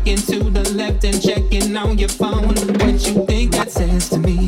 looking to the left and checking on your phone. What you think that says to me?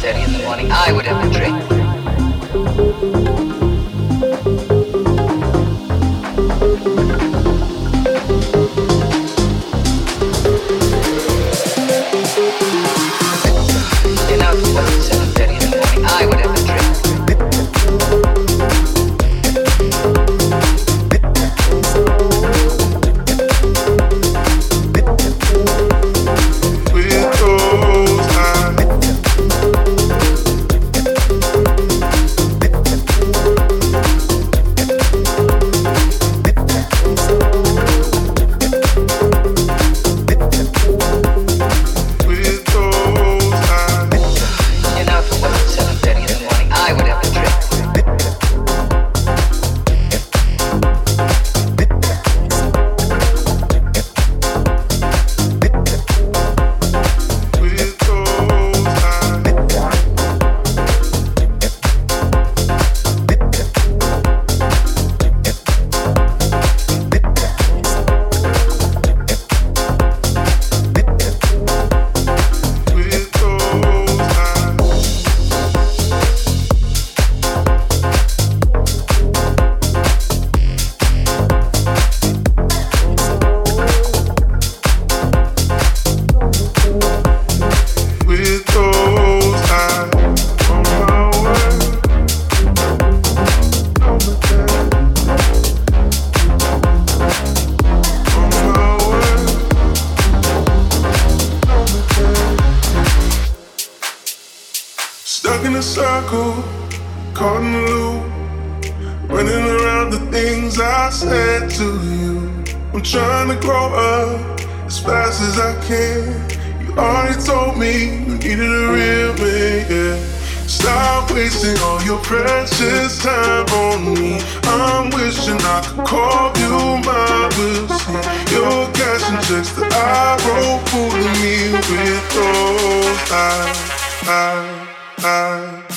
6.30 in the morning, I would have a drink. care. You already told me you needed a real man, yeah. Stop wasting all your precious time on me. I'm wishing I could call you my but see, your cash and checks that I wrote fooling me with. Oh, I, I, I.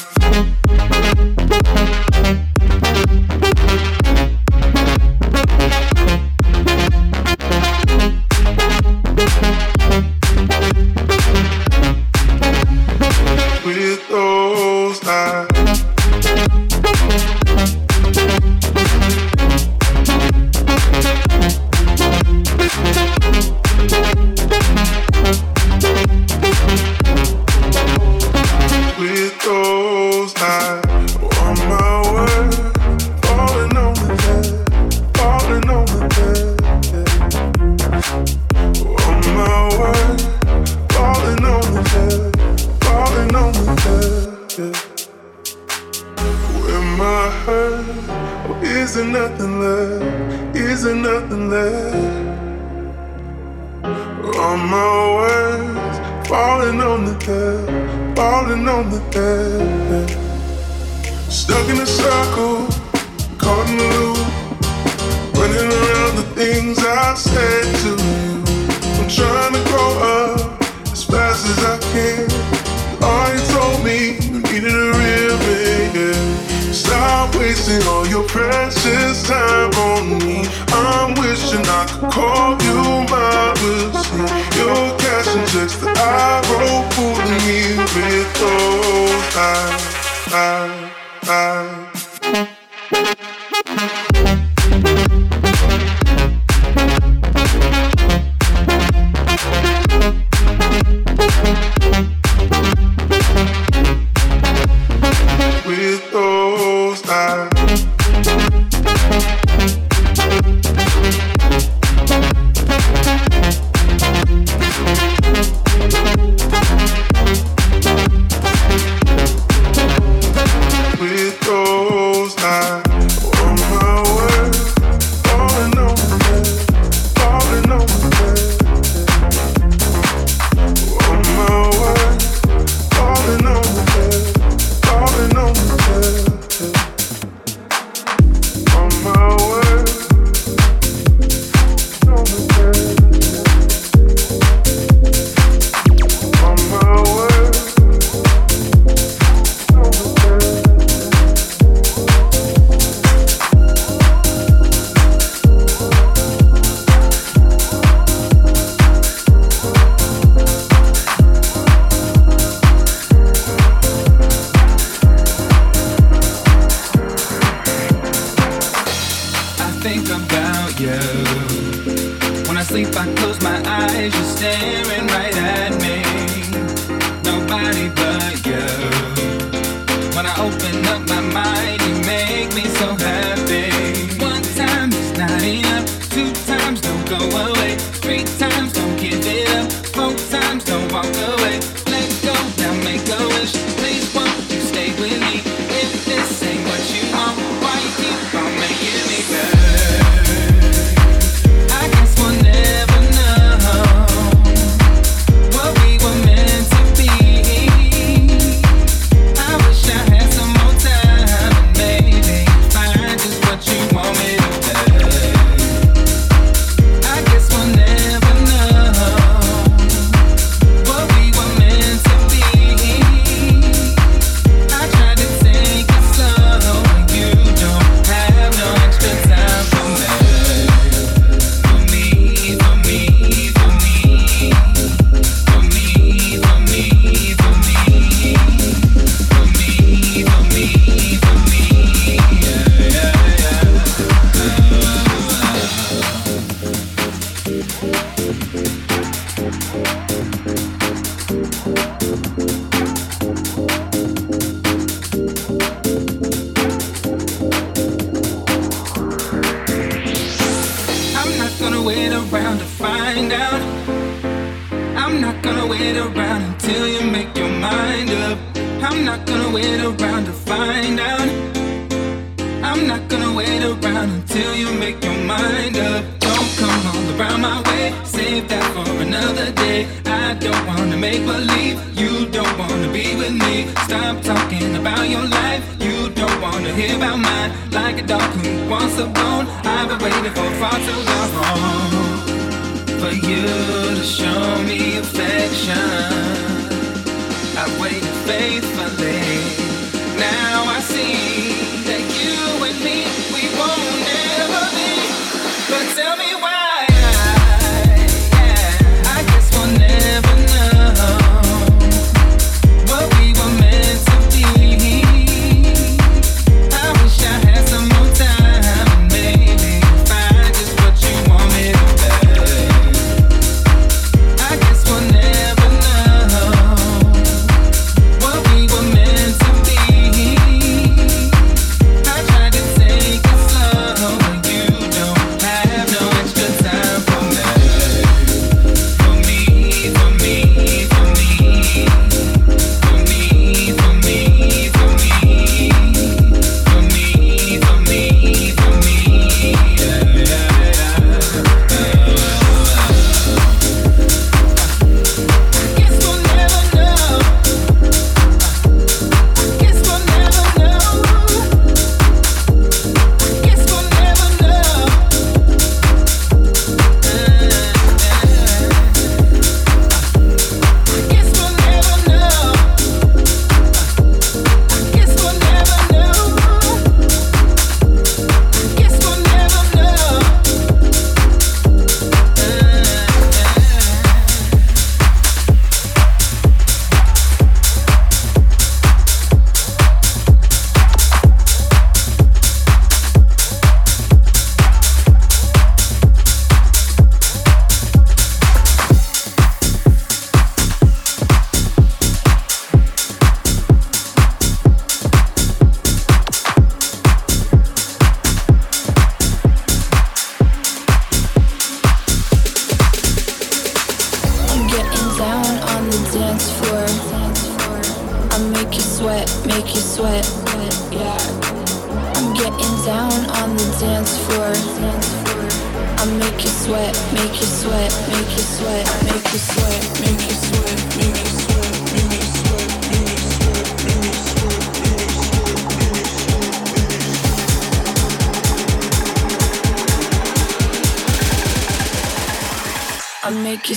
make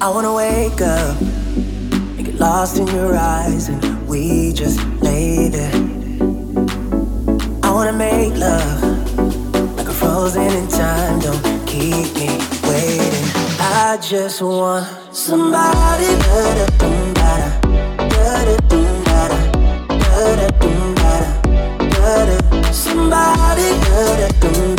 I wanna wake up and get lost in your eyes, and we just lay there. I wanna make love like a frozen in time. Don't keep me waiting. I just want somebody. Somebody.